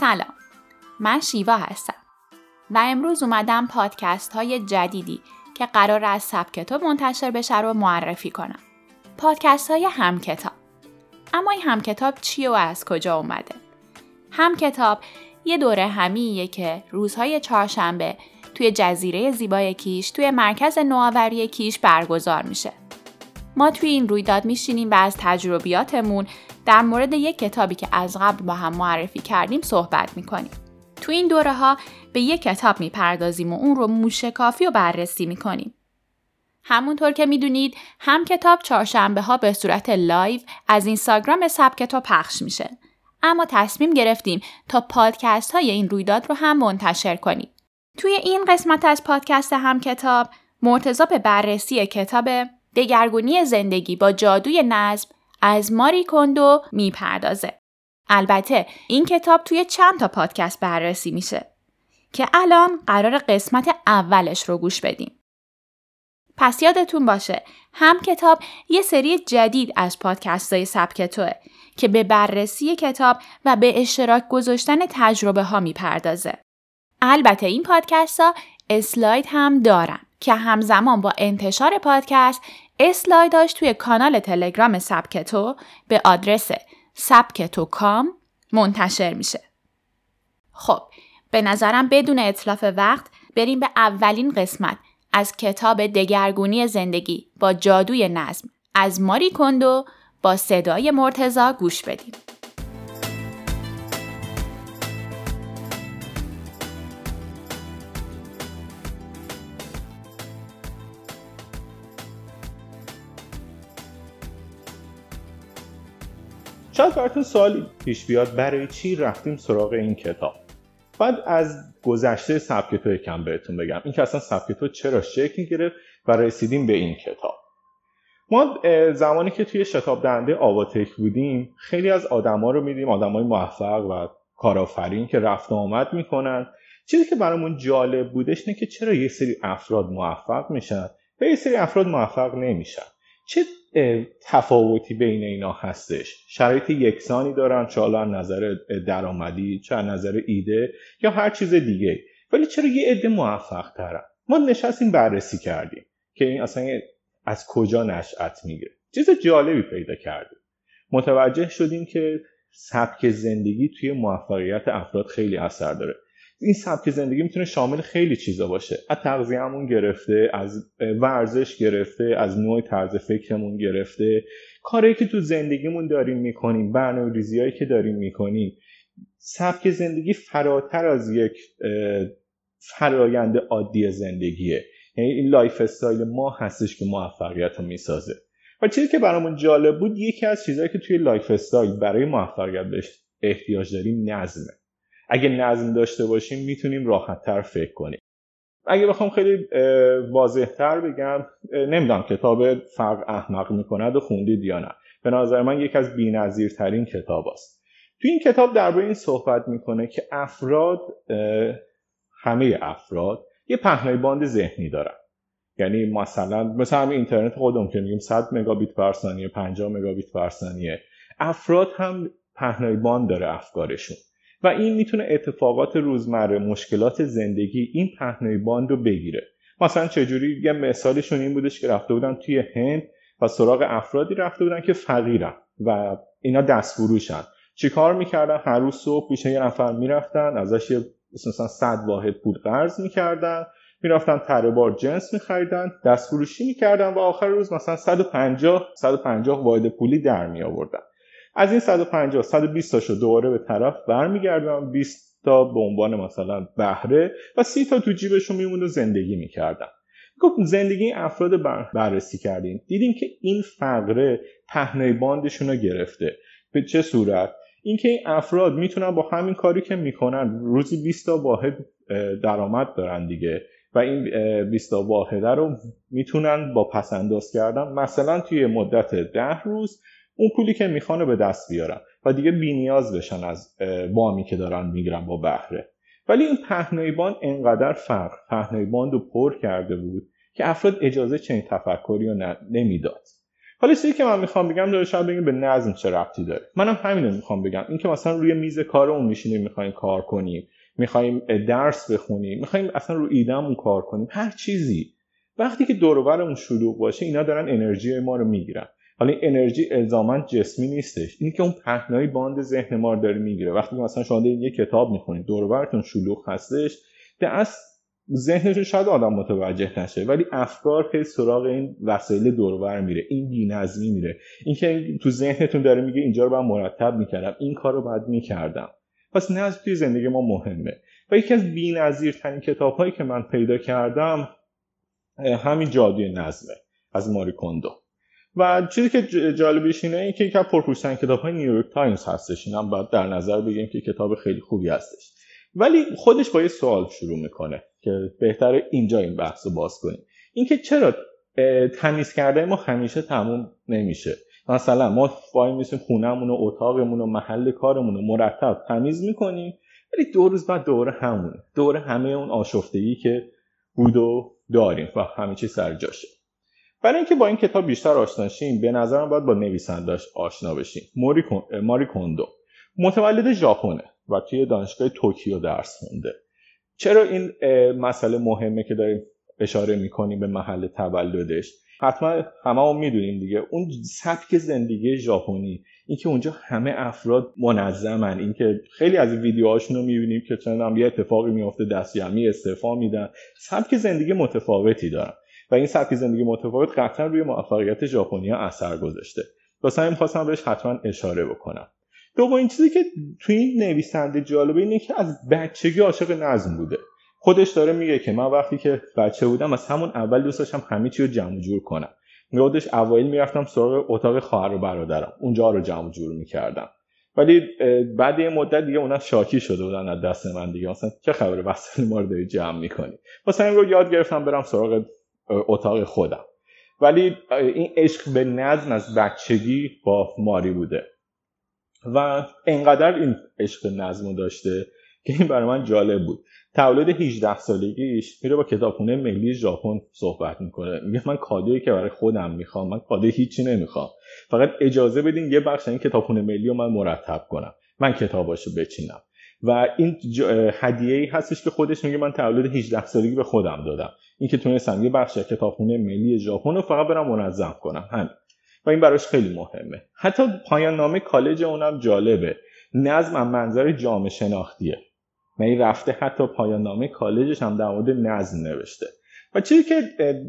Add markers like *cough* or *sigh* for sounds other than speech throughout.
سلام. من شیوا هستم و امروز اومدم پادکست های جدیدی که قرار از سبک کتاب منتشر بشه رو معرفی کنم. پادکست های همکتاب. اما این همکتاب چیه و از کجا اومده؟ همکتاب یه دوره همیه که روزهای چهارشنبه توی جزیره زیبای کیش توی مرکز نوآوری کیش برگزار میشه. ما توی این رویداد میشینیم و از تجربیاتمون در مورد یک کتابی که از قبل با هم معرفی کردیم صحبت می‌کنیم. تو این دوره ها به یک کتاب می‌پردازیم و اون رو موشکافی و بررسی می‌کنیم. همونطور که می‌دونید هم کتاب چهارشنبه ها به صورت live از اینستاگرام سب کتاب پخش میشه. اما تصمیم گرفتیم تا پادکست های این رویداد رو هم منتشر کنیم. توی این قسمت از پادکست هم کتاب مرتضی به بررسی کتاب دگرگونی زندگی با جادوی نظم از ماری کندو می‌پردازه. البته این کتاب توی چند تا پادکست بررسی میشه که الان قرار قسمت اولش رو گوش بدیم. پس یادتون باشه هم کتاب یه سری جدید از پادکست های سبک توه که به بررسی کتاب و به اشتراک گذاشتن تجربه ها می‌پردازه. البته این پادکست ها اسلاید هم دارن که همزمان با انتشار پادکست اسلایداش توی کانال تلگرام سبکتو به آدرس سبکتو کام منتشر میشه. خب به نظرم بدون اطلاف وقت بریم به اولین قسمت از کتاب دگرگونی زندگی با جادوی نظم از ماری کندو با صدای مرتزا گوش بدیم. شاید براتون سوالی پیش بیاد برای چی رفتیم سراغ این کتاب؟ بعد از گذشته سبک تو یکم بهتون بگم. این که اصلا سبک تو چرا شکل گرفت و رسیدیم به این کتاب. ما زمانی که توی شتاب دهنده آواتک بودیم خیلی از آدما رو میدیم آدمای موفق و کارآفرین که رفت و آمد می‌کنن. چیزی که برامون جالب بودش اینه که چرا یه سری افراد موفق میشن و یه سری افراد موفق نمیشن؟ چه تفاوتی بین اینا هستش. شرایط یکسانی دارن چه حالا نظر درآمدی چه نظر ایده یا هر چیز دیگه. ولی چرا یه عده موفق ترن ما نشستیم بررسی کردیم که این اصلا از کجا نشأت می‌گیره. چیز جالبی پیدا کردیم. متوجه شدیم که سبک زندگی توی موفقیت افراد خیلی اثر داره. این سبک زندگی می‌تونه شامل خیلی چیزا باشه. از تغذیهمون گرفته از ورزش گرفته از نوع طرز فکرمون گرفته. کاری که تو زندگیمون داریم می‌کنیم برنامه ریزیهایی که داریم می‌کنیم. سبک زندگی فراتر از یک فرایند عادی زندگیه. یعنی این lifestyle ما هستش که موفقیت رو می‌سازه. و چیزی که برامون جالب بود یکی از چیزهایی که توی lifestyle برای موفقیت بهش احتیاج داریم نظمه. اگه نظم داشته باشیم می‌تونیم راحت تر فکر کنیم. اگه بخوام خیلی واضح تر بگم نمی‌دونم کتاب فرق احمق می‌کند و خوندید یا نه. به نظر من یک از ترین کتاب است تو این کتاب درباره این صحبت می‌کنه که افراد همه افراد یه پهنای باند ذهنی دارن. یعنی مثلا مثلا همین اینترنت خودم که میگیم 100 مگابیت پر ثانیه 50 مگابیت پر ثانیه. افراد هم پهنای باند داره افکارشون. و این می‌تونه اتفاقات روزمره مشکلات زندگی این پهنای باند رو بگیره. مثلا چجوری یه مثالشون این بودش که رفته بودن توی هند و سراغ افرادی رفته بودن که فقیرن و اینا دست فروشن. چیکار می‌کردن؟ هر روز صبح پیش یه نفر می‌رفتن ازش مثلا 100 واحد پول قرض می‌کردن می‌رفتن تره بار جنس میخریدن دست فروشی می‌کردن و آخر روز مثلا 150 150 واحد پولی در می آوردن از این 150 120 تاشو دوباره به طرف برمیگردن 20 تا به عنوان مثلا بهره و 30 تا تو جیبشون میمونه زندگی می‌کردن گفت زندگی افراد بررسی کردیم. دیدیم که این فقره پهنه باندشون رو گرفته. به چه صورت؟ اینکه این افراد می‌تونن با همین کاری که می‌کنن روزی 20 تا واحد درآمد دارن دیگه و این 20 تا واحده رو می‌تونن با پسنداز کردن. مثلا توی مدت ده روز اون پولی که می‌خوانه به دست بیارن و دیگه بینیاز بشن از وامی که دارن می‌گیرن با بهره. ولی این پهنای باند انقدر فرق پهنای باند رو پر کرده بود که افراد اجازه چنین تفکری رو نمی‌داد. حالا چیزی که من می‌خوام بگم داره شاید بگیم به نظم چه ربطی داره. منم همینو می‌خوام بگم. اینکه مثلا روی میز کارمون میشینیم می‌خوایم کار کنیم می‌خوایم درس بخونیم می‌خوایم اصلا رو ایدهمون کار کنیم هر چیزی. وقتی که دور اون شلوغ باشه اینا دارن انرژی ما رو می‌گیرن. حالا این انرژی الزاما جسمی نیستش. اینی که اون پهنای باند ذهن ما رو داره می‌گیره. وقتی مثلا شما یه کتاب می‌خونید دور شلوغ هستش از ذهنشون شاید آدم متوجه نشه ولی افکار خیلی سراغ این وسایل دورور میره این بی‌نظمی میره. اینکه تو ذهنتون داره میگه اینجا رو باید مرتب می‌کردم این کار رو باید می‌کردم. پس نظم توی زندگی ما مهمه. و یکی از بی‌نظیرترین کتاب هایی که من پیدا کردم همین جادوی نظمه از ماری کوندو و چیزی که جالبیش اینه این که یکی پرفروشترین کتاب های نیویورک تایمز هستش. اینم باید در نظر بگیریم که کتاب خیلی خوبی هستش. ولی خودش با یه سوال شروع می‌کنه که بهتره اینجا این بحث رو باز کنیم. اینکه چرا تمیز کردن ما همیشه تموم نمیشه. مثلا ما وای میسیم خونه‌مون و اتاقمون و محل کارمون رو مرتب تمیز می‌کنیم ولی دو روز بعد دوره همونه. دوره همه اون آشفتگی که بود و داریم و همه چی سر جاشه. برای اینکه با این کتاب بیشتر آشنا شیم به نظرم باید با نویسنداش آشنا بشیم. ماری کوندو متولد ژاپنه و توی دانشگاه توکیو درس خونده. چرا این مسئله مهمه که داریم اشاره می‌کنیم به محل تولدش؟ حتما همه هم می‌دونیم دیگه. اون سبک زندگی ژاپنی اینکه اونجا همه افراد منظمن اینکه خیلی از ویدیوهاشون رو می‌بینیم که چند یه اتفاقی میفته دستیمی استعفا میدن. سبک زندگی متفاوتی دارن. و این سبک زندگی متفاوت قطعا روی موفقیت ژاپنیا اثر گذاشته. واسه همین خواستم بهش حتما اشاره بکنم. دومین چیزی که توی این نویسنده جالبه اینه که از بچگی عاشق نظم بوده. خودش داره میگه که من وقتی که بچه بودم از همون اول دوست داشتم همه چی رو جمع جور کنم. یادش اوایل می‌رفتم سراغ اتاق خواهر و برادرم. اونجا رو جمع جور می‌کردم. ولی بعد یه مدت دیگه اونا شاکی شده بودن از دست من دیگه. مثلا چه خبره؟ *laughs* وسایل ما رو داری جمع می‌کنی. مثلا این رو یاد گرفتم برم سراغ اتاق خودم. ولی این عشق به نظم از بچگی با ماری بوده. و انقدر این عشق نظم داشته که این برای من جالب بود. تولد 18 سالگیش میره با کتابخونه ملی ژاپن صحبت می‌کنه. میگه من کادویی که برای خودم می‌خوام من کادوی هیچی نمی‌خوام. فقط اجازه بدین یه بخش این کتابخونه ملی رو من مرتب کنم. من کتاباشو بچینم. و این هدیه ای هستش که خودش میگه من تولد 18 سالگی به خودم دادم. این که تونستم یه بخش کتابخونه ملی ژاپن رو فقط برم منظم کنم. همین. و این براش خیلی مهمه. حتی پایان نامه کالج اونم جالبه. نظم منظر جامعه شناختیه. یعنی رفته حتی پایان نامه کالجش هم در مورد نظم نوشته. و چیزی که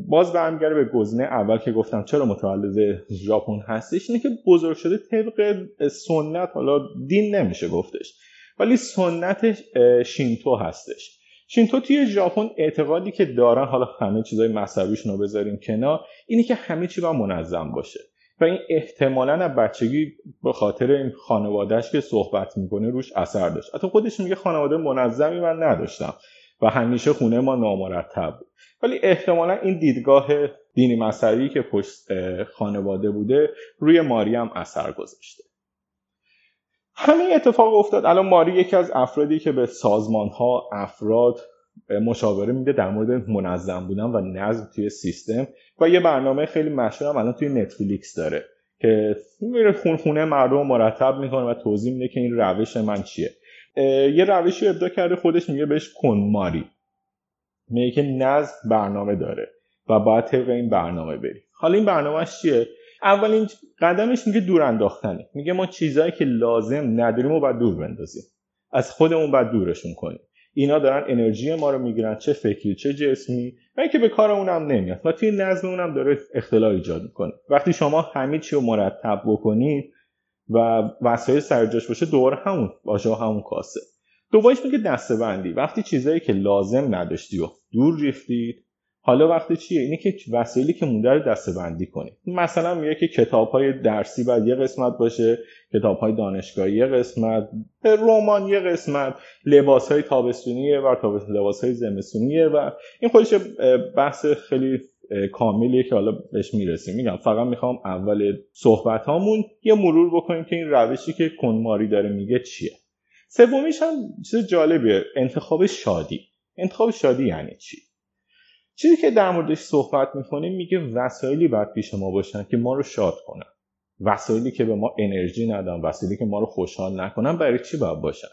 باز برمیگرده به گزینه اول که گفتم چرا متولد ژاپن هستش اینه که بزرگ شده طبق سنت حالا دین نمیشه گفتش. ولی سنت شینتو هستش. شینتو توی ژاپن اعتقادی که دارن حالا همه چیزای مذهبیشون رو بذاریم کنار اینی که همه چی باید منظم باشه. و این احتمالا از بچگی به خاطر این خانوادهش که صحبت می‌کنه روش اثر داشت. حتی خودش میگه خانواده منظمی من نداشتم و همیشه خونه ما نامرتب بود. ولی احتمالا این دیدگاه دینی مذهبی که پشت خانواده بوده روی ماری هم اثر گذاشته. همین اتفاق افتاد. الان ماری یکی از افرادی که به سازمان ها افراد مشاوره میده در مورد منظم بودن و نظم توی سیستم و یه برنامه خیلی مشهور هم الان توی نتفلیکس داره که میره خون خونه مردم مرتب می‌کنه و توضیح میده که این روش من چیه. یه روشی ابدا کرده خودش میگه بهش کنماری میگه که نظم برنامه داره و باید طبق این برنامه بری حالا این برنامهش چیه؟ اولین قدمش میگه دور انداختنه میگه ما چیزهایی که لازم نداریم و باید دور بندازیم. از خودمون باید دورشون کنیم. اینا دارن انرژی ما رو می‌گیرن چه فکری چه جسمی. و اینکه به کار اونم نمیاد. و توی نظم اونم داره اختلال ایجاد می‌کنه. وقتی شما همه چی رو مرتب بکنید و وسایل سر جاش باشه دور همون باشه همون کاسه. دوبارش میگه دسته بندی وقتی چیزایی که لازم نداشتی و دور ریختید حالا وقتی چیه؟ اینه که وسایلی که مونده رو دسته بندی کنید مثلا میگه که کتاب های درسی باید یه قسمت باشه کتاب های دانشگاهی یه قسمت رمان یه قسمت لباس های تابستونیه و لباس های زمستونیه و این خودش بحث خیلی کاملیه که حالا بهش می‌رسیم. میگم فقط می‌خوام اول صحبت هامون یه مرور بکنیم که این روشی که کنماری داره میگه چیه. سومیش هم چیز جالبیه انتخاب شادی. انتخاب شادی یعنی چی؟ چیزی که در موردش صحبت می‌کنیم میگه وسایلی باید پیش ما باشن که ما رو شاد کنن. وسایلی که به ما انرژی ندن وسایلی که ما رو خوشحال نکنن برای چی باید باشن؟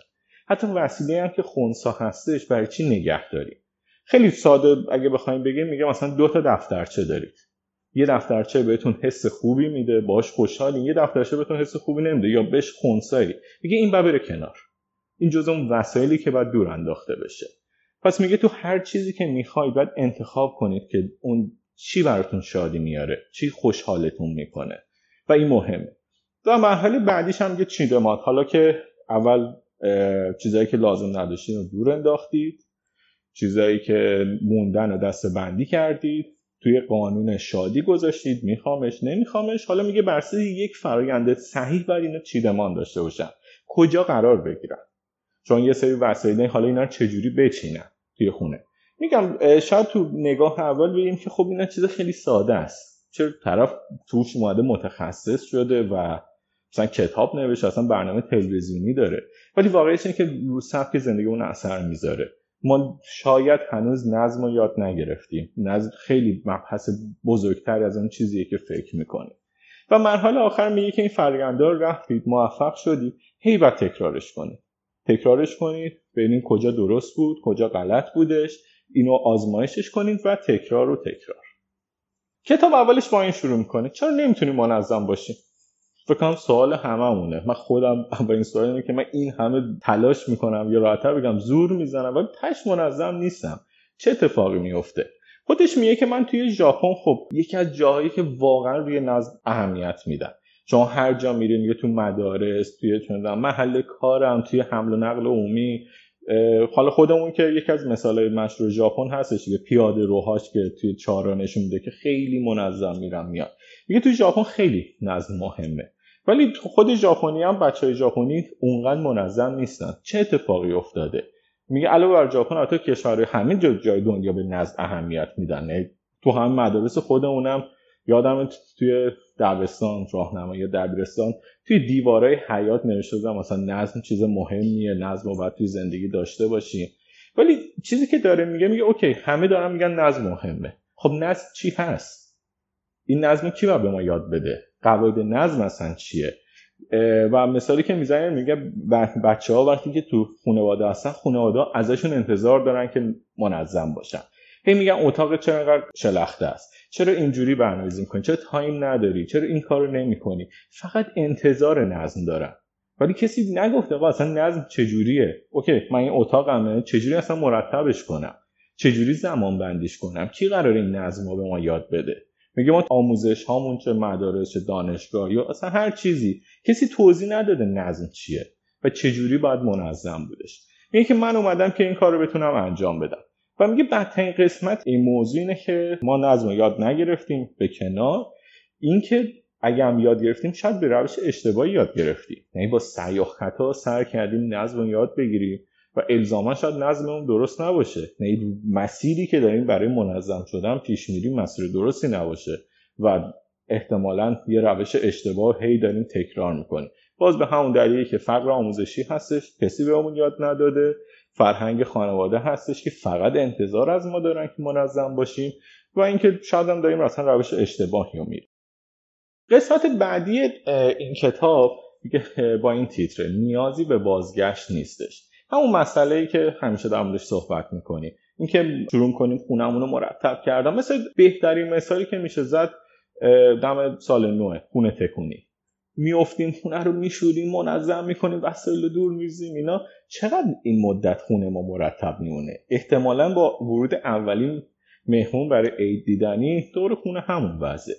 حتی وسیله هم که خونسا هستش برای چی نگه داریم خیلی ساده اگه بخوایم بگیم میگه مثلا دو تا دفترچه دارید. یه دفترچه بهتون حس خوبی میده باش خوشحالین. یه دفترچه بهتون حس خوبی نمیده یا بهش خونسایی. میگه این باید بره کنار. این جزء اون وسایلی که باید دور انداخته بشه. پس میگه تو هر چیزی که می‌خواید باید انتخاب کنید که اون چی براتون شادی میاره چی خوشحالتون می‌کنه. و این مهمه. و مرحله بعدیش هم یه چیدمات حالا که اول چیزایی که لازم نداشتین رو دور انداختید. چیزایی که موندن رو دست بندی کردید. توی قانون شادی گذاشتید. میخوامش نمیخوامش. حالا میگه بر یک فرایند صحیح بر اینو چیدمان داشته باشن. کجا قرار بگیرن؟ چون یه سری وسایل حالا اینا چجوری بچینن توی خونه؟ میگم شاید تو نگاه اول بگیم که خب اینا چیز خیلی ساده است. چه طرف توش اومده متخصص شده و مثلا کتاب نوشته اصلا برنامه تلویزیونی داره. ولی واقعیش اینه که رو سبک زندگی اون اثر می‌ذاره. ما شاید هنوز نظم رو یاد نگرفتیم. نظم خیلی مبحث بزرگتر از اون چیزیه که فکر می‌کنیم. و مرحله آخر میگه که این فرگندار رفتید موفق شدید هی باید تکرارش کنید. تکرارش کنید ببینید کجا درست بود کجا غلط بودش. اینو آزمایشش کنید و تکرار و تکرار. کتاب اولش با این شروع می‌کنه. چرا نمی‌تونیم منظم باشیم؟ فکر کنم سوال هممونه. من خودم با این سوال اینه که من این همه تلاش می‌کنم یا راحتر بگم زور می‌زنم ولی تش منظم نیستم. چه اتفاقی میفته خودش میگه که من توی ژاپن خب یکی از جاهایی که واقعا روی نظم اهمیت میدم چون هر جا میرین یه تو مدارس توی محل کارم توی حمل و نقل عمومی. حالا خودمون که یکی از مثالهای مشهور ژاپن هستش که پیاده روهاش که توی چهارراه نشون میده که خیلی منظم میرن میاد میگه توی ژاپن خیلی نظم مهمه. ولی خود ژاپنی هم بچه های ژاپنی اونقدر منظم نیستن. چه اتفاقی افتاده؟ میگه علاوه بر ژاپن حتی کشورهای همین جای دنیا به نظم اهمیت میدن. تو هم مدارس خودمونم یادم توی دبستان راهنمایی دبیرستان توی دیوارهای حیات نوشته بودم مثلا نظم چیز مهمیه نظم رو باید توی زندگی داشته باشیم ولی چیزی که داره میگه میگه اوکی همه دارن میگن نظم مهمه. خب نظم چی هست؟ این نظم کی باید به ما یاد بده؟ قواعد نظم اصلا چیه؟ و مثالی که می‌زنه میگه بچه ها وقتی که تو خانواده هستن خانواده ازشون انتظار دارن که منظم باشن. هی میگن اتاق چرا انقدر شلخته است. چرا اینجوری برنامه‌ریزی می‌کنی؟ چرا time نداری؟ چرا این کارو نمی‌کنی؟ فقط انتظار نظم دارن ولی کسی نگفته آقا اصلا نظم چجوریه؟ OK من این اتاقمه چجوری اصلا مرتبش کنم؟ چجوری زمان بندیش کنم؟ کی قراره این نظم رو به ما یاد بده؟ میگه ما آموزش هامون چه مدارس چه دانشگاه یا اصلا هر چیزی. کسی توضیح نداده نظم چیه و چجوری باید منظم بودش. میگه که من اومدم که این کار رو بتونم انجام بدم. و میگه بدترین قسمت این موضوع اینه که ما نظم یاد نگرفتیم به کنار. اینکه اگه هم یاد گرفتیم شاید به روش اشتباهی یاد گرفتیم. یعنی با سعی خطا سر کردیم نظم یاد بگیریم و الزاما شاید نظممون درست نباشه. یعنی مسیری که داریم برای منظم شدن پیش میریم مسیر درستی نباشه و احتمالا یه روش اشتباه هی داریم تکرار می‌کنیم. باز به همون دلیلی که فقر آموزشی هستش کسی بهمون یاد نداده. فرهنگ خانواده هستش که فقط انتظار از ما دارن که منظم باشیم و اینکه شاید هم داریم اصلا روش اشتباهی رو میریم قسمت بعدی این کتاب با این تیتره نیازی به بازگشت نیستش. همون مسئله ای که همیشه در موردش صحبت می‌کنیم. اینکه شروع کنیم خونمون رو مرتب کردن. مثل بهترین مثالی که میشه زد دم سال نوه خونه تکونی. میافتیم خونه رو میشوریم منظم می‌کنیم وسایل دور میزیم اینا. چقدر این مدت خونه ما مرتب میمونه؟ احتمالا با ورود اولین مهمون برای عید دیدنی دور خونه همون وضعه.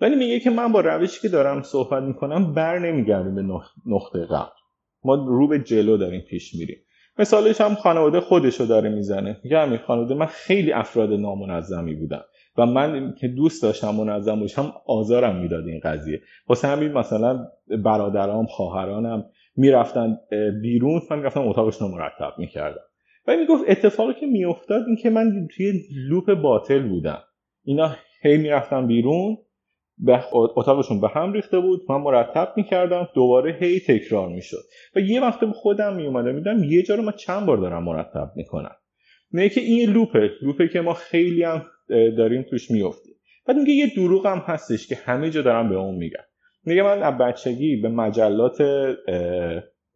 ولی میگه که من با روشی که دارم صحبت می‌کنم بر نمیگردیم به نقطه قبل. ما رو به جلو داریم پیش میریم. مثالش هم خانواده خودشو داره می‌زنه. میگه همین خانواده من خیلی افراد نامنظمی بودم. و من که دوست داشتم منظم باشم آزارم می‌داد این قضیه. واسه همین مثلا برادرام خواهرانم می‌رفتن بیرون من می‌رفتم اتاقشون رو مرتب می‌کردم. و می‌گفت اتفاقی که میافتاد این که من توی لوپ باطل بودم. اینا هی می‌رفتم بیرون به اتاقشون به هم ریخته بود من مرتب می‌کردم دوباره هی تکرار می‌شد. و یه وقت به خودم میومدم میدم یه جا رو من چند بار دارم مرتب می‌کنم. میگه که این لوپه لوپه که ما خیلی هم داریم توش میفتیم بعد میگه یه دروغ هم هستش که همه جا دارم به اون میگن. میگه من از بچگی به مجلات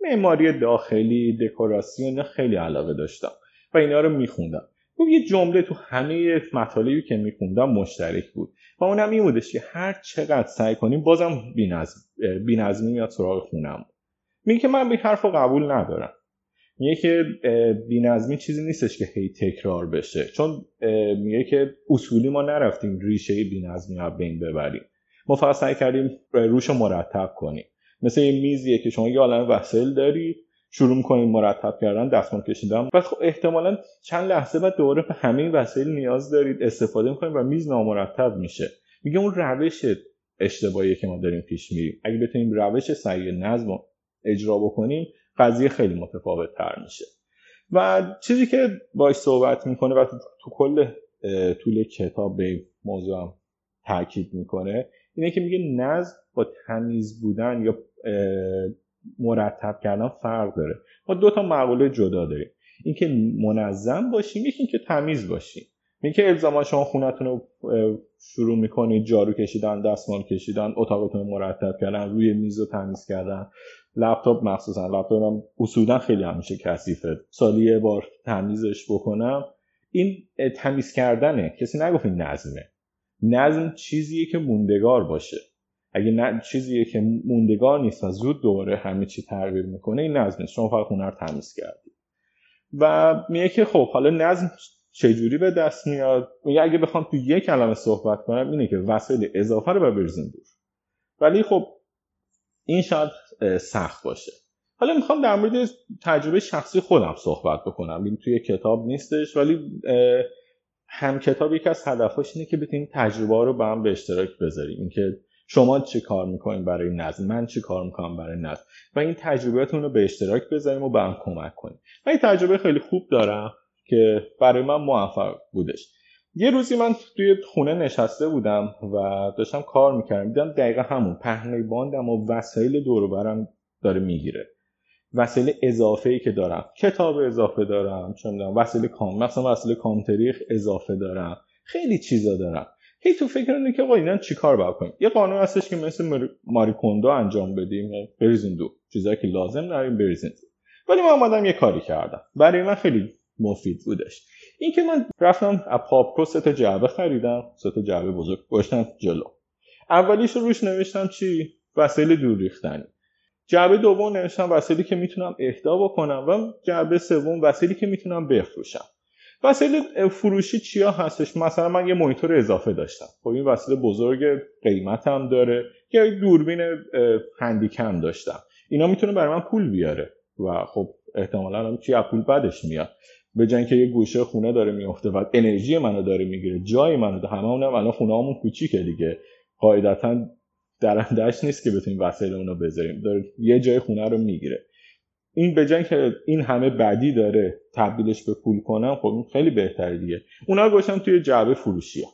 معماری داخلی دکوراسیون خیلی علاقه داشتم و اینا رو میخوندم. خب یه جمله تو همه مطالبی که میخوندم مشترک بود و اونم این بودش که هر چقدر سعی کنیم بازم بینظم بینظمی میاد سراغ خونم میگه که من به حرف قبول ندارم. میگه که بینظمی چیزی نیستش که هی تکرار بشه. چون میگه که اصولی ما نرفتیم ریشه بینظمی رو بین ببریم. ما فقط سعی کردیم روش مرتب کنیم. مثل یه میزیه که شما یه عالم وسایل داری شروع می‌کنید مرتب کردن دستمال کشیدن. و خب احتمالا چند لحظه بعد دوباره به همه وسایل نیاز دارید استفاده می‌کنید و میز نامرتب میشه. میگه اون روش اشتباهی که ما داریم پیش میریم. اگه بتونیم روش سعی نظم رو اجرا بکنیم قضیه خیلی متفاوت تر میشه. و چیزی که باش صحبت می‌کنه و تو کل طول کتاب به موضوع تاکید می‌کنه اینه که میگه نظم با تمیز بودن یا مرتب کردن فرق داره. ما دو تا مقوله جدا داریم. اینکه منظم باشیم یکی اینکه تمیز باشیم. اینکه الزاما شما خونتون رو شروع می‌کنید جارو کشیدن دستمال کشیدن اتاقتون مرتب کردن روی میز رو تمیز کردن. لپتاپ مخصوصا لپتاپ هم اصولا خیلی همیشه کثیفه. سالی یه بار تمیزش بکنم. این تمیز کردنه کسی نگفت این نظمه. نظم چیزیه که موندگار باشه. اگه نه چیزیه که موندگار نیست و زود دوباره همه چی تغییر می‌کنه این نظم شما فقط خونه رو تمیز کردی. و میگه که خب حالا نظم چجوری به دست میاد؟ میگه اگه بخوام تو یک کلمه صحبت کنم اینه که وسایل اضافه رو بریزین دور ولی خب این شاید سخت باشه. حالا می‌خوام در مورد تجربه شخصی خودم صحبت بکنم. این توی کتاب نیستش ولی هم کتاب یکی از هدفهاش اینه که بتونیم تجربه رو با هم به اشتراک بذاریم. اینکه شما چه کار می‌کنین برای نظم من چه کار می‌کنم برای نظم. و این تجربهتون رو به اشتراک بذاریم و به هم کمک کنیم. من این تجربه خیلی خوب دارم که برای من موفق بودش. یه روزی من توی خونه نشسته بودم و داشتم کار می‌کردم. دیدم دقیقا همون پهنه باندم و وسایل دور برم داره می‌گیره. وسایل اضافه ای که دارم. کتاب اضافه دارم چون وسایل کام مثلا وسایل کامتریخ اضافه دارم. خیلی چیزا دارم. هی تو فکر اینه که آقا اینا چیکار باید کنیم؟ یه قانون هستش که مثل ماری کوندو انجام بدیم بریزین دو. چیزایی که لازم داریم بریزین ولی من اومدم یه کاری کردم. برای من خیلی مفید بودش. اینکه من رفتم از پاپکو سه تا جعبه خریدم سه تا جعبه بزرگ گذاشتم جلو. اولیش رو روش نوشتم چی؟ وسایل دور ریختنی. جعبه دوم نوشتم وسایلی که می‌تونم اهدا بکنم و جعبه سوم وسایلی که می‌تونم بفروشم. وسایل فروشی چیا هستش؟ مثلا من یه مانیتور اضافه داشتم. خب این وسیله بزرگ قیمت هم داره یا دوربین هندیکم داشتم. اینا می‌تونه برای من پول بیاره و خب احتمالا هم چی پول بعدش میاد. به جنگ که یه گوشه خونه داره میفته و انرژی منو داره می‌گیره جای منو داره. همه اونم الان خونه همون کوچیکه دیگه. قاعدتا درندش نیست که بتونیم وسایل اونو بذاریم. داره یه جای خونه رو می‌گیره. این به که این همه بدی داره تبدیلش به پول کنم خب خیلی بهتره دیگه. اونا گوشم توی جعبه فروشی ها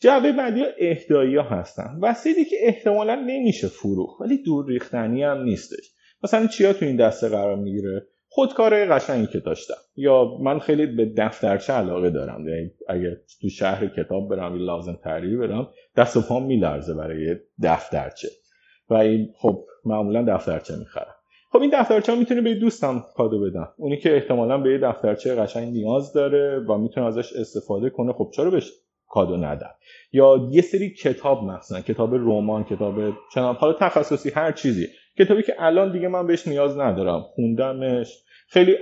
جعبه بعدی ها اهدایی ها هستن. وسیلی که احتمالا نمیشه فروخ ولی دور ریختنی هم نیستش. مثلا چیا تو این دسته قرار می‌گیره؟ خودکار قشنگی که داشتم. یا من خیلی به دفترچه علاقه دارم. یعنی اگر تو شهر کتاب برم لازم تری برم دست و پام میلرزه برای دفترچه. و این خب معمولا دفترچه می‌خرم. خب این دفترچه می‌تونه به دوستم کادو بدم اونی که احتمالا به یه دفترچه قشنگ نیاز داره و می‌تونه ازش استفاده کنه خب چرا بهش کادو ندم یا یه سری کتاب مثلا کتاب رمان کتاب چنان حالا تخصصی هر چیزی. کتابی که الان دیگه من بهش نیاز ندارم خوندمش. خیلی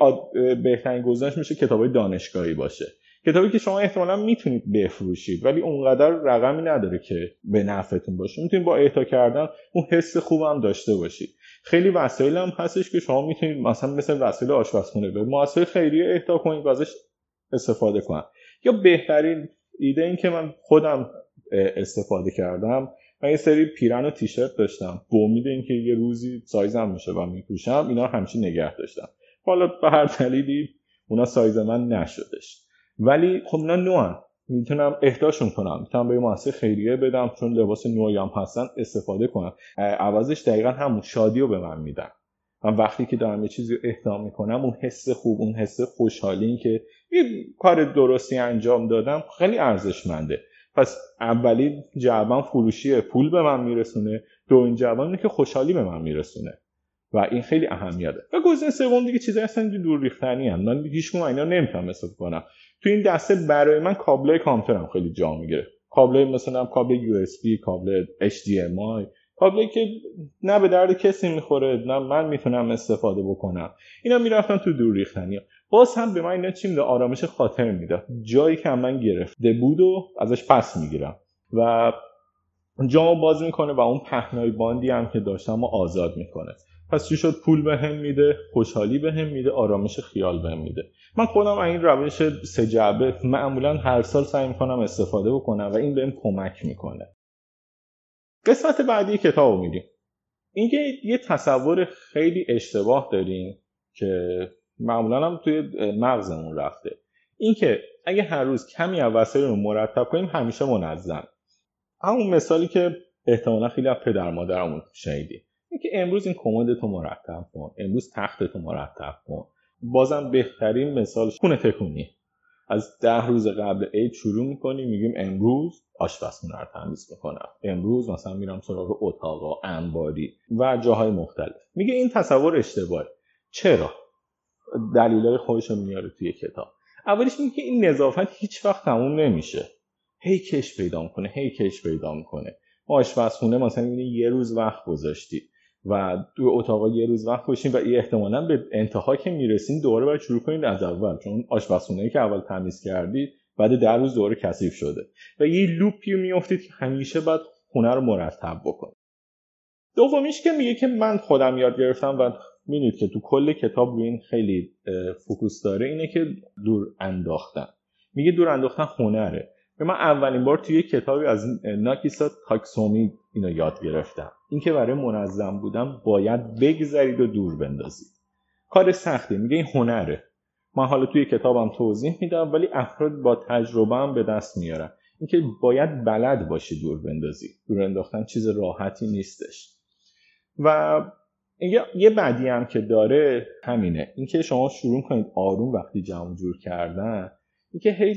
بهترین گزینش میشه کتاب دانشگاهی باشه. کتابی که شما احتمالا می‌تونید بفروشید ولی اونقدر رقمی نداره که به نفعتون باشه. می‌تونید با اهدا کردن اون حس خوبم داشته باشید. خیلی وسایل هم هستش که شما می‌تونید مثلا مثل وسایل آشپزخونه به مؤسسه خیریه اهدا کنید و ازش استفاده کنید. یا بهترین ایده این که من خودم استفاده کردم من یه سری پیرن و تیشرت داشتم. به امید اینکه یه روزی سایزم میشه و میپوشم اینا همچین نگه داشتم. حالا به هر دلیلی اونا سایز من نشدش. ولی خب اینا نوان می‌تونم اهداشون کنم. می‌تونم به مؤسسه خیریه بدم چون لباس نوعی هم هستن استفاده کنم. عوضش دقیقا همون شادی رو به من میدن. من وقتی که دارم یه چیزی رو اهدا می‌کنم اون حس خوب اون حس خوشحالی که یه کار درستی انجام دادم خیلی ارزشمنده. پس اولی جوابم فروشی پول به من میرسونه. دومین جواب اینه که خوشحالی به من میرسونه. و این خیلی اهمیته. و گزینه سوم دیگه چیزایی هستن که دور ریختنی هم من هیچ اینا نمی‌تونم استفاده کنم. تو این دسته برای من کابلای کامپیوترم خیلی جا می‌گیره. کابلای مثلا کابل یو اس بی کابل HDMI کابلی که نه به درد کسی می‌خوره نه من می‌تونم استفاده بکنم. اینا می‌رفتن تو دور ریختنی. باز هم به من اینا چی میده؟ آرامش خاطر میده. جایی که من گرفته بود و ازش پس می‌گیرم. و جامو باز می‌کنه و اون پهنای باندی هم که داشتم و آزاد می‌کنه. پس چی شد؟ پول به هم میده خوشحالی به هم میده آرامش خیال به هم میده. من خودم این روش سه جعبه معمولا هر سال سعی می‌کنم استفاده بکنم و این بهم کمک می‌کنه. قسمت بعدی کتاب میریم اینکه یه تصور خیلی اشتباه داریم که معمولا هم توی مغزمون رفته. اینکه اگه هر روز کمی از وسایل رو مرتب کنیم همیشه منظم. همون مثالی که احتمالا خیلی از پدر مادرمون شنیدیم. اینکه امروز این کمد تو مرتب کن امروز تخت تو مرتب کن. بازم بهترین مثال خونه تکونی از ده روز قبل عید شروع می‌کنیم میگیم امروز آشپزخونه رو تمیز می‌کنم. امروز مثلا میرم سراغ اتاقا انباری و جاهای مختلف. میگه این تصور اشتباهه. چرا؟ دلیلای خودش رو میاره توی کتاب. اولش میگه این نظافت هیچ وقت تموم نمیشه. هی کش پیدا می‌کنه هی کش پیدا می‌کنه. آشپزخونه مثلا یه روز وقت گذاشتی و تو اتاق یه روز وقت باشین و احتمالا به انتها که می‌رسین دوباره باید شروع کنید از اول. چون آشپزخونه که اول تمیز کردید بعد در روز دوباره کثیف شده. و یه لوپی میافتید که همیشه باید خونه رو مرتب بکنید دومیش که میگه که من خودم یاد گرفتم و می‌دونید که تو کل کتاب روی این خیلی فوکوس داره اینه که دور انداختن. میگه دور انداختن هنره. من اولین بار توی کتابی از ناکیسا تاکسومی اینو یاد گرفتم. اینکه برای منظم بودن باید بگذرید و دور بندازید. کار سختی. میگه این هنره. من حالا توی کتابم توضیح میدم ولی افراد با تجربه هم به دست میارن. اینکه باید بلد باشی دور بندازی. دور انداختن چیز راحتی نیستش. و یه بعدی هم که داره همینه. اینکه شما شروع کنید آروم وقتی جمع جور کردن. اینکه هی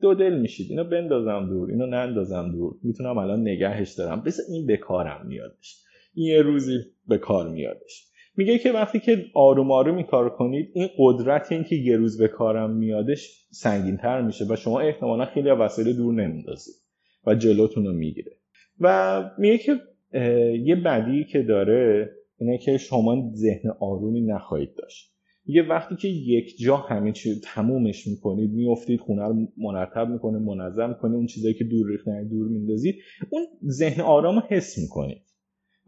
دو دل میشید. اینو بندازم دور اینو نندازم دور. می‌تونم الان نگهش دارم. بس این به کارم میادش. این یه روزی به کار میادش. میگه که وقتی که آروم آروم این کار کنید این قدرت این که یه روز به کارم میادش سنگین تر میشه و شما احتمالا خیلی وسایل دور نمیندازید و جلوتون رو می‌گیره. و میگه که یه بدی که داره اینه که شما ذهن آرومی نخواهید داشت. یه وقتی که یک جا همه چی تمومش می‌کنید میافتید خونه رو مرتب می‌کنه منظم می‌کنه اون چیزایی که دور ریختن دور میندازید اون ذهن آرام رو حس می‌کنید.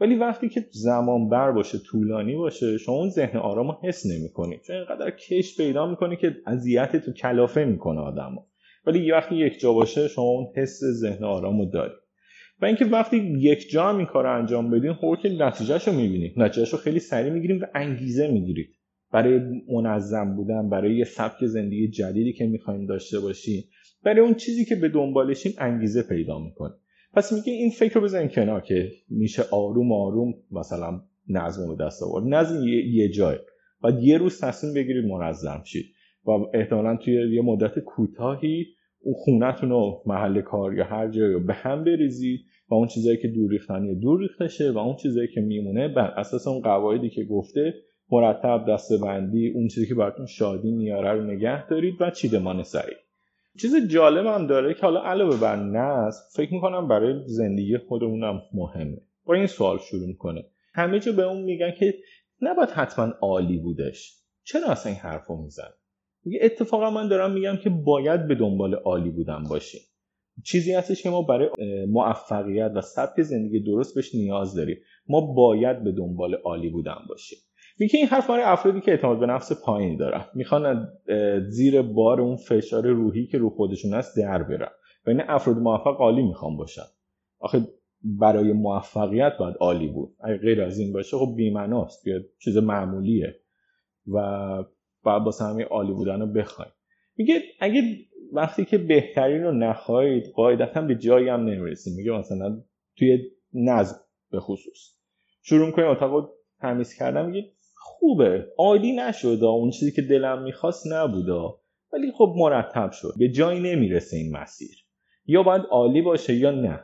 ولی وقتی که زمان بر باشه طولانی باشه شما اون ذهن آرام رو حس نمی‌کنید. چون اینقدر کش پیدا می‌کنه که اذیت تو کلافه می‌کنه آدمو. ولی یه وقتی یک جا باشه شما اون حس ذهن آرام رو دارید. و اینکه وقتی یک جا این کار انجام بدین خب که نتیجهش رو می‌بینید. نتیجهش خیلی سریع می‌گیریم و انگیزه می‌گیرید. برای منظم بودن برای یه سبک زندگی جدیدی که می‌خوایم داشته باشیم برای اون چیزی که به دنبالشیم انگیزه پیدا می‌کنه پس میگه این فکر رو بزنین کنار که میشه آروم آروم مثلا نظم به دست آورد. نظم یه, جای. و یه روز تصمیم بگیرید منظم شید. و احتمالا توی یه مدت کوتاهی خونتون رو محل کار یا هر جایی رو به هم بریزید و اون چیزایی که دور ریختنی دور ریخته شه و اون چیزایی که میمونه بر اساس اون قواعدی که گفته مرتب دستبندی اون چیزی که براتون شادی میاره رو نگه دارید و چیدمان سریع چیز جالب هم داره که حالا علاوه بر نصب فکر می‌کنم برای زندگی خودمونم مهمه. با این سوال شروع می‌کنه. همه جا به اون میگن که نباید حتما عالی بودش. چرا اصلا این حرف رو میزن میگه اتفاقا من دارم میگم که باید به دنبال عالی بودن باشیم. چیزی هستش که ما برای موفقیت و سبک زندگی درست بهش نیاز داریم. ما باید به دنبال عالی بودن باشیم. میگه این حرف برای افرادی که اعتماد به نفس پایینی دارن. می‌خوان زیر بار اون فشار روحی که رو خودشون هست در برن. و این افراد موفق عالی می‌خوان باشن. آخه برای موفقیت باید عالی بود. اگه غیر از این باشه خب بیمناست یا چیز معمولیه. و باید با همین عالی بودن رو بخوایم. میگه اگه وقتی که بهترین رو نخواهید قاعدتا به جایی هم نمی‌رسید. میگه مثلا توی نظم به خصوص. شروع کنید اتاق تمیز کردن. میگه خوبه. عالی نشد. اون چیزی که دلم می‌خواست نبوده ولی خب مرتب شد. به جایی نمی‌رسه این مسیر. یا باید عالی باشه یا نه.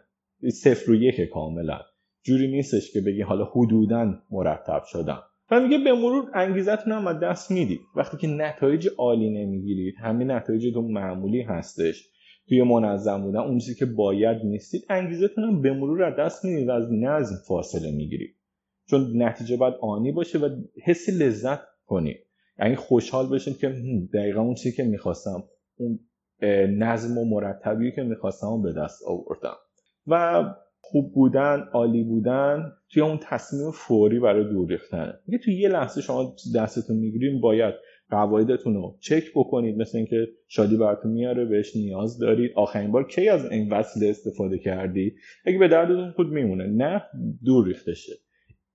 صفر و یک کاملا. جوری نیستش که بگی حالا حدودا مرتب شدم. و میگه به مرور انگیزتون هم دست می‌دید وقتی که نتایج عالی نمی‌گیرید همین نتایجتون معمولی هستش. توی منظم بودن اون چیزی که باید نیستید انگیزتون هم به مرور از دست می‌دید و از نظم فاصله می‌گیرید. چون نتیجه باید آنی باشه و حس لذت کنید. یعنی خوشحال بشید که دقیقا اون چیزی که می‌خواستم اون نظم و مرتبی که می‌خواستم به دست آوردم. و خوب بودن عالی بودن توی اون تصمیم فوری برای دور ریختنه میگه توی یه لحظه شما دستتون می‌گیریم باید قواعدتون رو چک بکنید مثل اینکه شادی براتون میاره بهش نیاز دارید. آخرین بار کی از این وسیله استفاده کردی؟ اگه به دردتون خود میمونه نه دور ریخته شه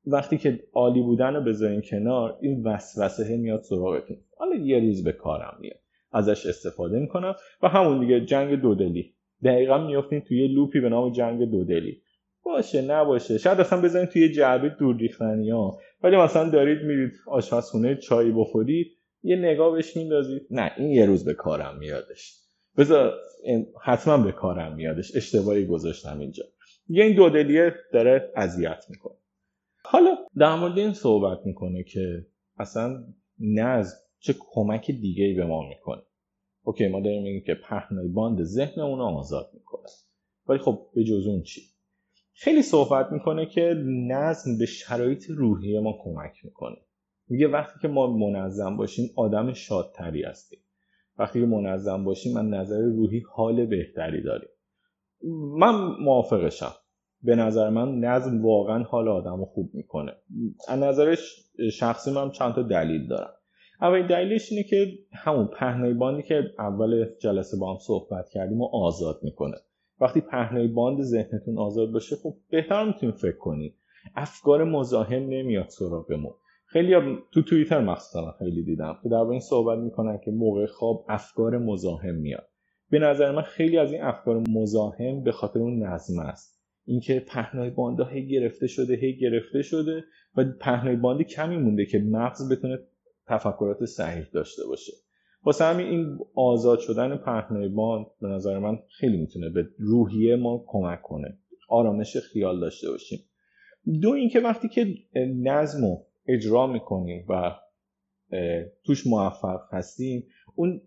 وقتی که عالی بودن رو بذارین کنار این وسوسه میاد سراغتون. حالا یه روز به کارم میاد. ازش استفاده می‌کنم. و همون دیگه جنگ دودلی دقیقا میافتین توی لوپی به نام جنگ دودلی باشه نباشه. شاید اصلا بزنید توی جعبه دور ریختنی ها. ولی مثلا دارید میرید آشپزخونه چای بخورید یه نگاه بهش میندازید. نه این یه روز به کارم میادش. بذار حتما به کارم میادش. اشتباهی گذاشتم اینجا. یه این دودلیه داره اذیت می‌کنه. حالا در مورد این صحبت می‌کنه که اصلا نظم چه کمک دیگه ای به ما می‌کنه. اوکی ما داریم میگیم که پهنای باند ذهن اون آزاد می‌کنه. ولی خب به جز اون چی؟ خیلی صحبت می‌کنه که نظم به شرایط روحی ما کمک می‌کنه. میگه وقتی که ما منظم باشیم آدم شادتری هستیم. وقتی که منظم باشیم من نظر روحی حال بهتری داریم. من موافقشم. به نظر من نظم واقعا حال آدم رو خوب می‌کنه. از نظرش شخصی من چند تا دلیل دارم. اولین دلیلش اینه که همون پهنای باندی که اول جلسه با هم صحبت کردیم و آزاد می‌کنه. وقتی پهنای باند ذهنتون آزاد باشه خب بهتر می‌تونید فکر کنید افکار مزاحم نمیاد سراغمون. خیلی تو توییتر مخصوصا خیلی دیدم که در این صحبت می‌کنن که موقع خواب افکار مزاحم میاد. به نظر من خیلی از این افکار مزاحم به خاطر اون نظم است. اینکه پهنای باندا هی گرفته شده هی گرفته شده و پهنای باندی کمی مونده که مغز بتونه تفکرات صحیح داشته باشه. واسه همین این آزاد شدن پهنای باند به نظر من خیلی می‌تونه به روحیه ما کمک کنه. آرامش خیال داشته باشیم. دو اینکه وقتی که نظم رو اجرا می‌کنیم و توش موفق هستیم اون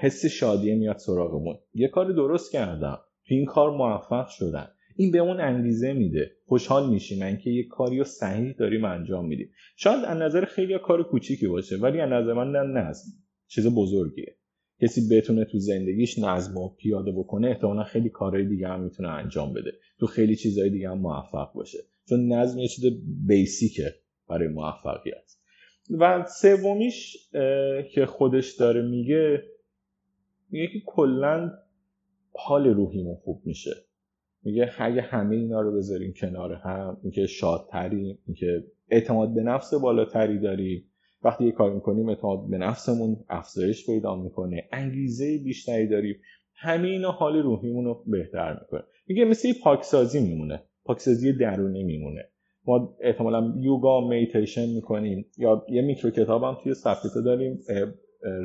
حس شادیه میاد سراغمون. یه کار درست کردم. تو این کار موفق شدن این به اون انگیزه میده. خوشحال میشیم. اینکه یه کاری رو صحیح داریم انجام میدیم. شاید از نظر خیلی کار کوچیکی باشه ولی از نظر من نه نظم. چیز بزرگیه. کسی بتونه تو زندگیش نظم و پیاده بکنه احتمالا خیلی کارهای دیگه هم می‌تونه انجام بده. تو خیلی چیزهای دیگه هم موفق باشه. چون نظم یه چیز بیسیکه برای موفقیت. و سومیش که خودش داره میگه میگه که کلا حال روحیمون خوب میشه. میگه اگه همه اینا رو بذاریم کنار هم اینکه شادتریم اینکه اعتماد به نفس بالاتری داریم وقتی یه کار می‌کنیم اعتماد به نفسمون افزایش پیدا می‌کنه انگیزه بیشتری داریم. همه اینا حال روحیمون رو بهتر می‌کنه. میگه مثل پاکسازی میمونه پاکسازی درونی میمونه. ما احتمالا یوگا میتیشن می‌کنیم یا یه میکرو کتاب هم توی صفحه داریم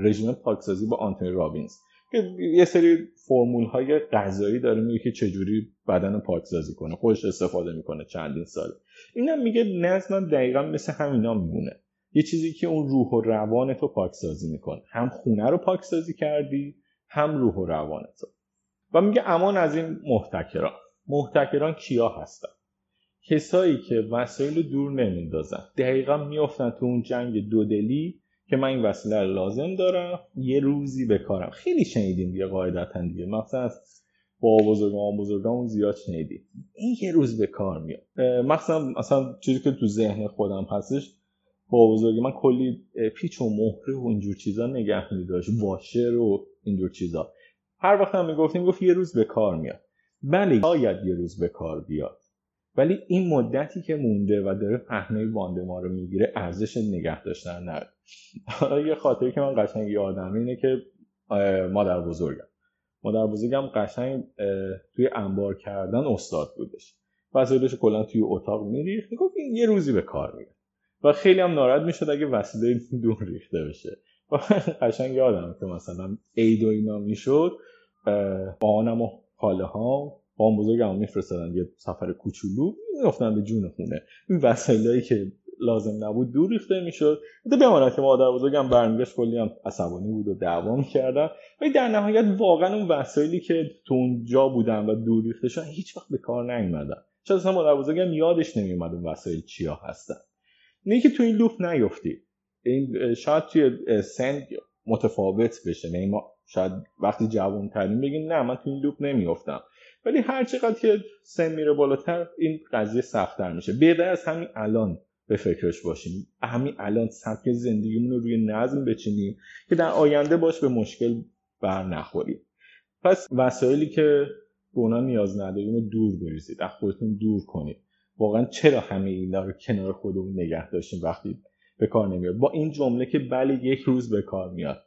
رژیم پاکسازی با آنتونی رابینز. که یه سری فرمول های غذایی داره میگه که چجوری بدن پاکسازی کنه خودش استفاده می‌کنه چندین سال. اینم میگه نظم دقیقا مثل همینا میمونه. یه چیزی که اون روح و روان تو پاکسازی می‌کنه. هم خونه رو پاکسازی کردی هم روح و روان تو. و میگه امان از این محتکران. محتکران کیا هستن؟ کسایی که وسایل رو دور نمیندازن دقیقا میافتن تو اون جنگ دودلی که من این وسیله لازم دارم یه روزی بکارم خیلی شنیدیم دیگه قاعدتا دیگه. مثلا با بزرگان بزرگان زیاد شنیدیم. این یه روز به کار میاد. مثلا اصلا چیزی که تو ذهن خودم هستش با بزرگی من کلی پیچ و مهره و اینجور چیزا نگه میداشت. واشر و اینجور چیزا. هر وقت هم می‌گفتیم گفت یه روز به کار میاد. بله شاید یه روز به کار بیاد. ولی این مدتی که مونده و داره پهنه باند ما رو می‌گیره ارزش نگه داشتن نداره. یه خاطری که من قشنگ یادم اینه که مادر بزرگم. مادر بزرگم قشنگ توی انبار کردن استاد بودش. وسایلش کلا توی اتاق میریخت. می‌گفت این یه روزی به کار میاد. و خیلی هم ناراحت می‌شد اگه وسیله *laughs* دور ریخته بشه. و قشنگ یادم که مثلا عید و اینا می‌شد آنم و خاله ها با بزرگم میفرستادن یه سفر کوچولو میفتن به جون خونه. این وسایلایی که لازم نبود دور ریخته می‌شد. به بماند که مادر بزرگم برمیگشت کلی هم عصبانی بود و دعوا می‌کردن. ولی در نهایت واقعا اون وسایلی که تو اونجا بودن و دور ریخته شدن هیچ وقت به کار نیومدن. شاید اصلا مادر بزرگم یادش نمیومد اون وسایل چیا هستن. نه که تو این لوپ نیفتی. این شاید توی سن متفاوت بشه. یعنی ما شاید وقتی جوان ترین بگیم نه من تو این لوپ نمیافتم. ولی هر چقدر که سن میره بالاتر این قضیه سختتر میشه. بهتر از همین الان به فکرش باشیم. همین الان سبک زندگیمون رو روی نظم بچینیم که در آینده باش به مشکل بر نخوریم. پس وسایلی که به اونا نیاز نداریم رو دور بریزید. از خودتون دور کنید. واقعا چرا همه اینا رو کنار خودمون نگه داشتیم وقتی به کار نمیاد با این جمله که بله یک روز به کار میاد.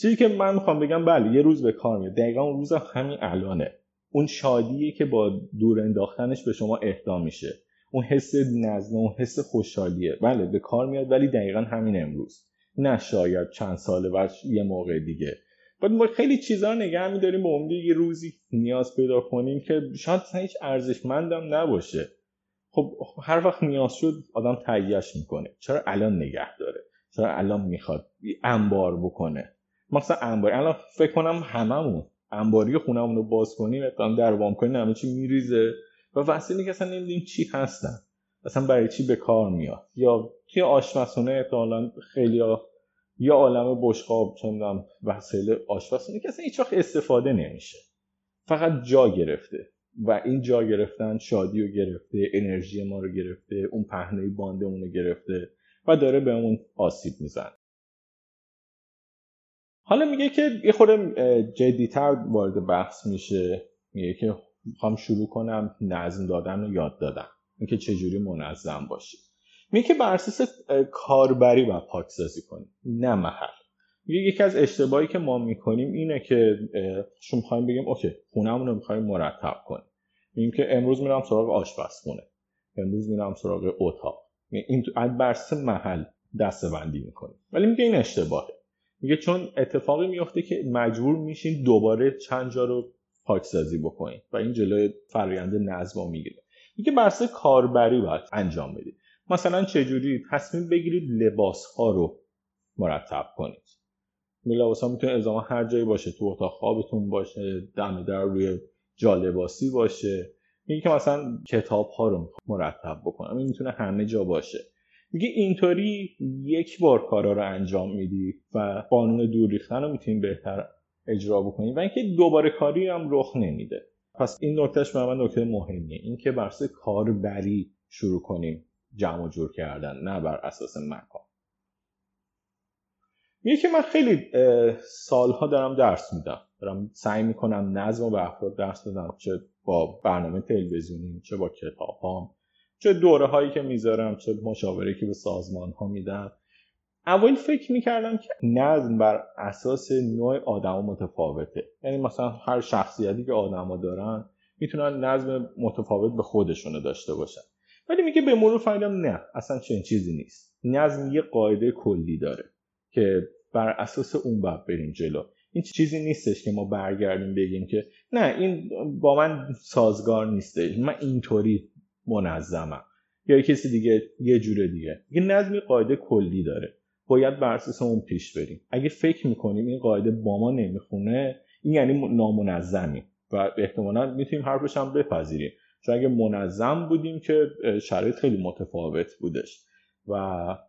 چیزی که من می‌خوام بگم بله یه روز به کار میاد. دقیقا اون روز همین الانه. اون شادیه که با دور انداختنش به شما اهدا میشه. اون حس نظم اون حس خوشحالیه. بله به کار میاد ولی دقیقا همین امروز. نه شاید چند سال بعد یه موقع دیگه. بعد ما خیلی چیزا نگه میداریم. به امید یه روزی نیاز پیدا کنیم که شاید هیچ ارزشمندم نباشه. خب هر وقت نیاز شد آدم تهیهش می‌کنه. چرا الان نگه داره؟ چرا الان می‌خواد انبار بکنه؟ مثلا انبار الان فکر کنم هممون انباری خونمون رو باز کنیم اقدام در وام کنیم همه چی میریزه. و وسیله که اصلا نمی‌دونیم چی هستن. اصلا برای چی به کار میاد؟ یا توی آشپزخونه احتمالا خیلی یا عالم بشقاب چه می‌دونم وسایل آشپزخونه که اصلا هیچ استفاده نمیشه. فقط جا گرفته. و این جا گرفتن شادی رو گرفته انرژی ما رو گرفته اون پهنه باندمون رو گرفته و داره بهمون آسیب میزن حالا میگه که یه خورده جدیتر وارد بحث میشه. میگه که می‌خوام شروع کنم نظم دادن و یاد دادن. اینکه چجوری منظم باشی. میگه که بر اساس کاربری و پاکسازی کنیم نه محل. یکی از اشتباهی که ما می‌کنیم اینه که شما می‌خوایم بگیم؟ اوکی خونهمون رو می‌خوایم مرتب کنیم. میگیم که امروز میرم سراغ آشپزخونه. امروز میرم سراغ اتاق. این بر اساس محل دسته بندی می‌کنیم. ولی میگه این اشتباهه. میگه چون اتفاقی میفته که مجبور میشین دوباره چند جا رو پاکسازی بکنید و این جلوی فرآیند نظم می‌گیره میگه برسه کاربری باید انجام بدید. مثلا چجوری؟ تصمیم بگیرید لباس ها رو مرتب کنید. لباس ها می‌تونه ازامه هر جایی باشه تو اتاق خوابتون باشه دم در روی جالباسی باشه. میگه که مثلا کتاب ها رو مرتب بکنم این می‌تونه همه جا باشه. میگه اینطوری یک بار کارا رو انجام میدی و قانون دور ریختن رو می‌تونی بهتر اجرا بکنید و اینکه دوباره کاری هم رخ نمیده. پس این نکتهش برای من نکته مهمیه اینکه بر اساس کاربری شروع کنیم جمع جور کردن نه بر اساس مکان. میگه که من خیلی سالها دارم درس میدم. دارم سعی می‌کنم نظم و به افراد درس بدم چه با برنامه تلویزیونی چه با کتاب هام چه دوره هایی که می‌ذارم چه مشاوره که به سازمان ها میدم اول فکر می‌کردم که نظم بر اساس نوع آدم متفاوته. یعنی مثلا هر شخصیتی که آدما دارن می‌تونن نظم متفاوت به خودشونو داشته باشن. ولی میگه به مرور فهمیدم نه اصلا چنین چیزی نیست. نظم یه قاعده کلی داره که بر اساس اون باید بریم جلو. این چیزی نیستش که ما برگردیم بگیم که نه این با من سازگار نیستش من اینطوری منظمم. یا کسی دیگه یه جور دیگه. یه نظمی قاعده کلی داره. باید بر اساس اون پیش بریم. اگه فکر می‌کنیم این قاعده با ما نمی‌خونه این یعنی نامنظمی. و احتمالا می‌تونیم حرفش هم بپذیریم. چون اگه منظم بودیم که شرایط خیلی متفاوت بودش. و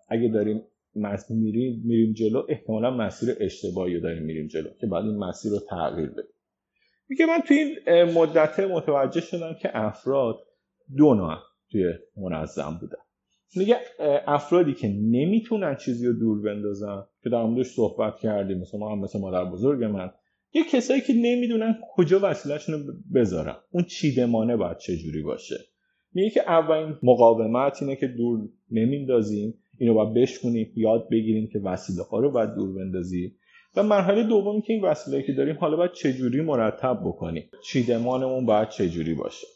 اگه داریم میریم میریم جلو. احتمالا مسیر اشتباهی رو داریم میریم جلو که بعد این مسیر رو تغییر بدیم. میگه من توی این مدت متوجه شدم که افراد دو نوع توی منظم بودن. میگه افرادی که نمی‌تونن چیزی رو دور بندازن که در موردش صحبت کردیم مثلا هم مثل مادر بزرگ من یه کسایی که نمی‌دونن کجا وسیلهشون رو بذارن. اون چیدمانه باید چجوری باشه؟ میگه که اولین مقاومت اینه که دور نمیندازیم. اینو باید بشکنیم یاد بگیریم که وسیله ها رو باید دور بندازیم. و مرحله دوم که این وسیله که داریم حالا باید چجوری مرتب بکنیم؟ چیدمانمون باید چجوری باشه؟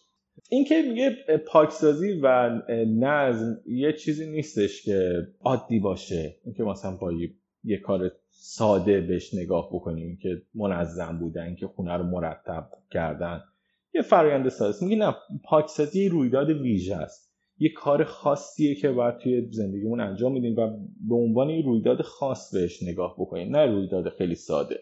اینکه میگه پاکسازی و نظم یه چیزی نیستش که عادی باشه. اینکه مثلا با یه کار ساده بهش نگاه بکنیم که منظم بودن که خونه رو مرتب کردن. یه فرایند ساده میگه نه پاکسازی رویداد ویژه است. یه کار خاصیه که باید توی زندگیمون انجام میدیم و به عنوان یه رویداد خاص بهش نگاه بکنیم. نه رویداد خیلی ساده.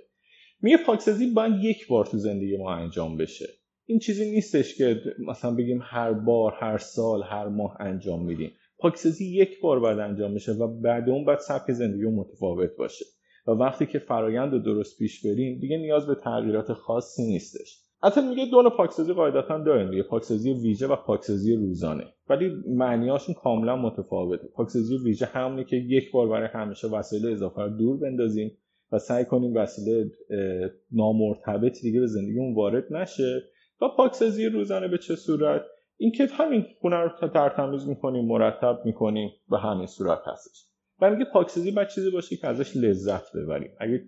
میگه پاکسازی باید یک بار تو زندگی ما انجام بشه. این چیزی نیستش که مثلا بگیم هر بار هر سال هر ماه انجام میدیم. پاکسازی یک بار باید انجام بشه و بعد اون باید سبک زندگی متفاوت باشه. و وقتی که فرایند رو درست پیش بریم دیگه نیاز به تغییرات خاصی نیستش. حتی میگه دو نوع پاکسازی قاعدتا داریم دیگه پاکسازی ویژه و پاکسازی روزانه. ولی معنیاشون کاملا متفاوته. پاکسازی ویژه همونی که یک بار برای همیشه وسایل اضافه رو دور بندازیم و سعی کنیم وسیله نامرتبط دیگه به زندگیمون وارد نشه و پاکسازی روزانه به چه صورت؟ اینکه همین خونه رو ترتمیز می‌کنیم مرتب می‌کنیم به همین صورت هستش. و میگه پاکسازی باید چیزی باشه که ازش لذت ببریم. اگه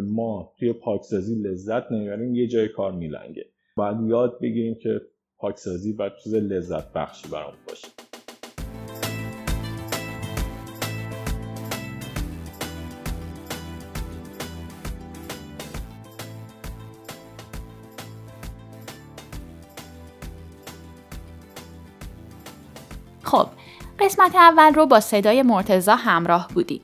ما توی پاکسازی لذت نمی‌بریم یه جای کار میلنگه باید یاد بگیریم که پاکسازی باید چیز لذت بخشی برامون باشه خب قسمت اول رو با صدای مرتضی همراه بودیم.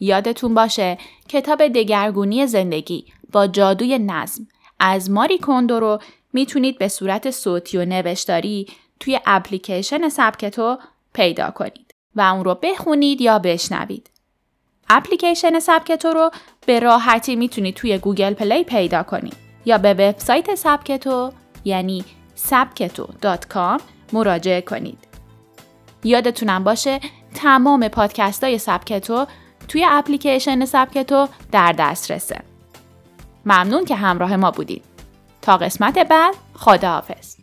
یادتون باشه کتاب دگرگونی زندگی با جادوی نظم از ماری کوندو رو می‌تونید به صورت صوتی و نوشتاری توی اپلیکیشن سبکتو پیدا کنید و اون رو بخونید یا بشنوید. اپلیکیشن سبکتو رو به راحتی می‌تونید توی Google Play پیدا کنید یا به وبسایت سبکتو یعنی سبکتو.com مراجعه کنید. یادتونم باشه تمام پادکست های سبکتو توی اپلیکیشن سبکتو در دسترسه. ممنون که همراه ما بودید. تا قسمت بعد خداحافظ.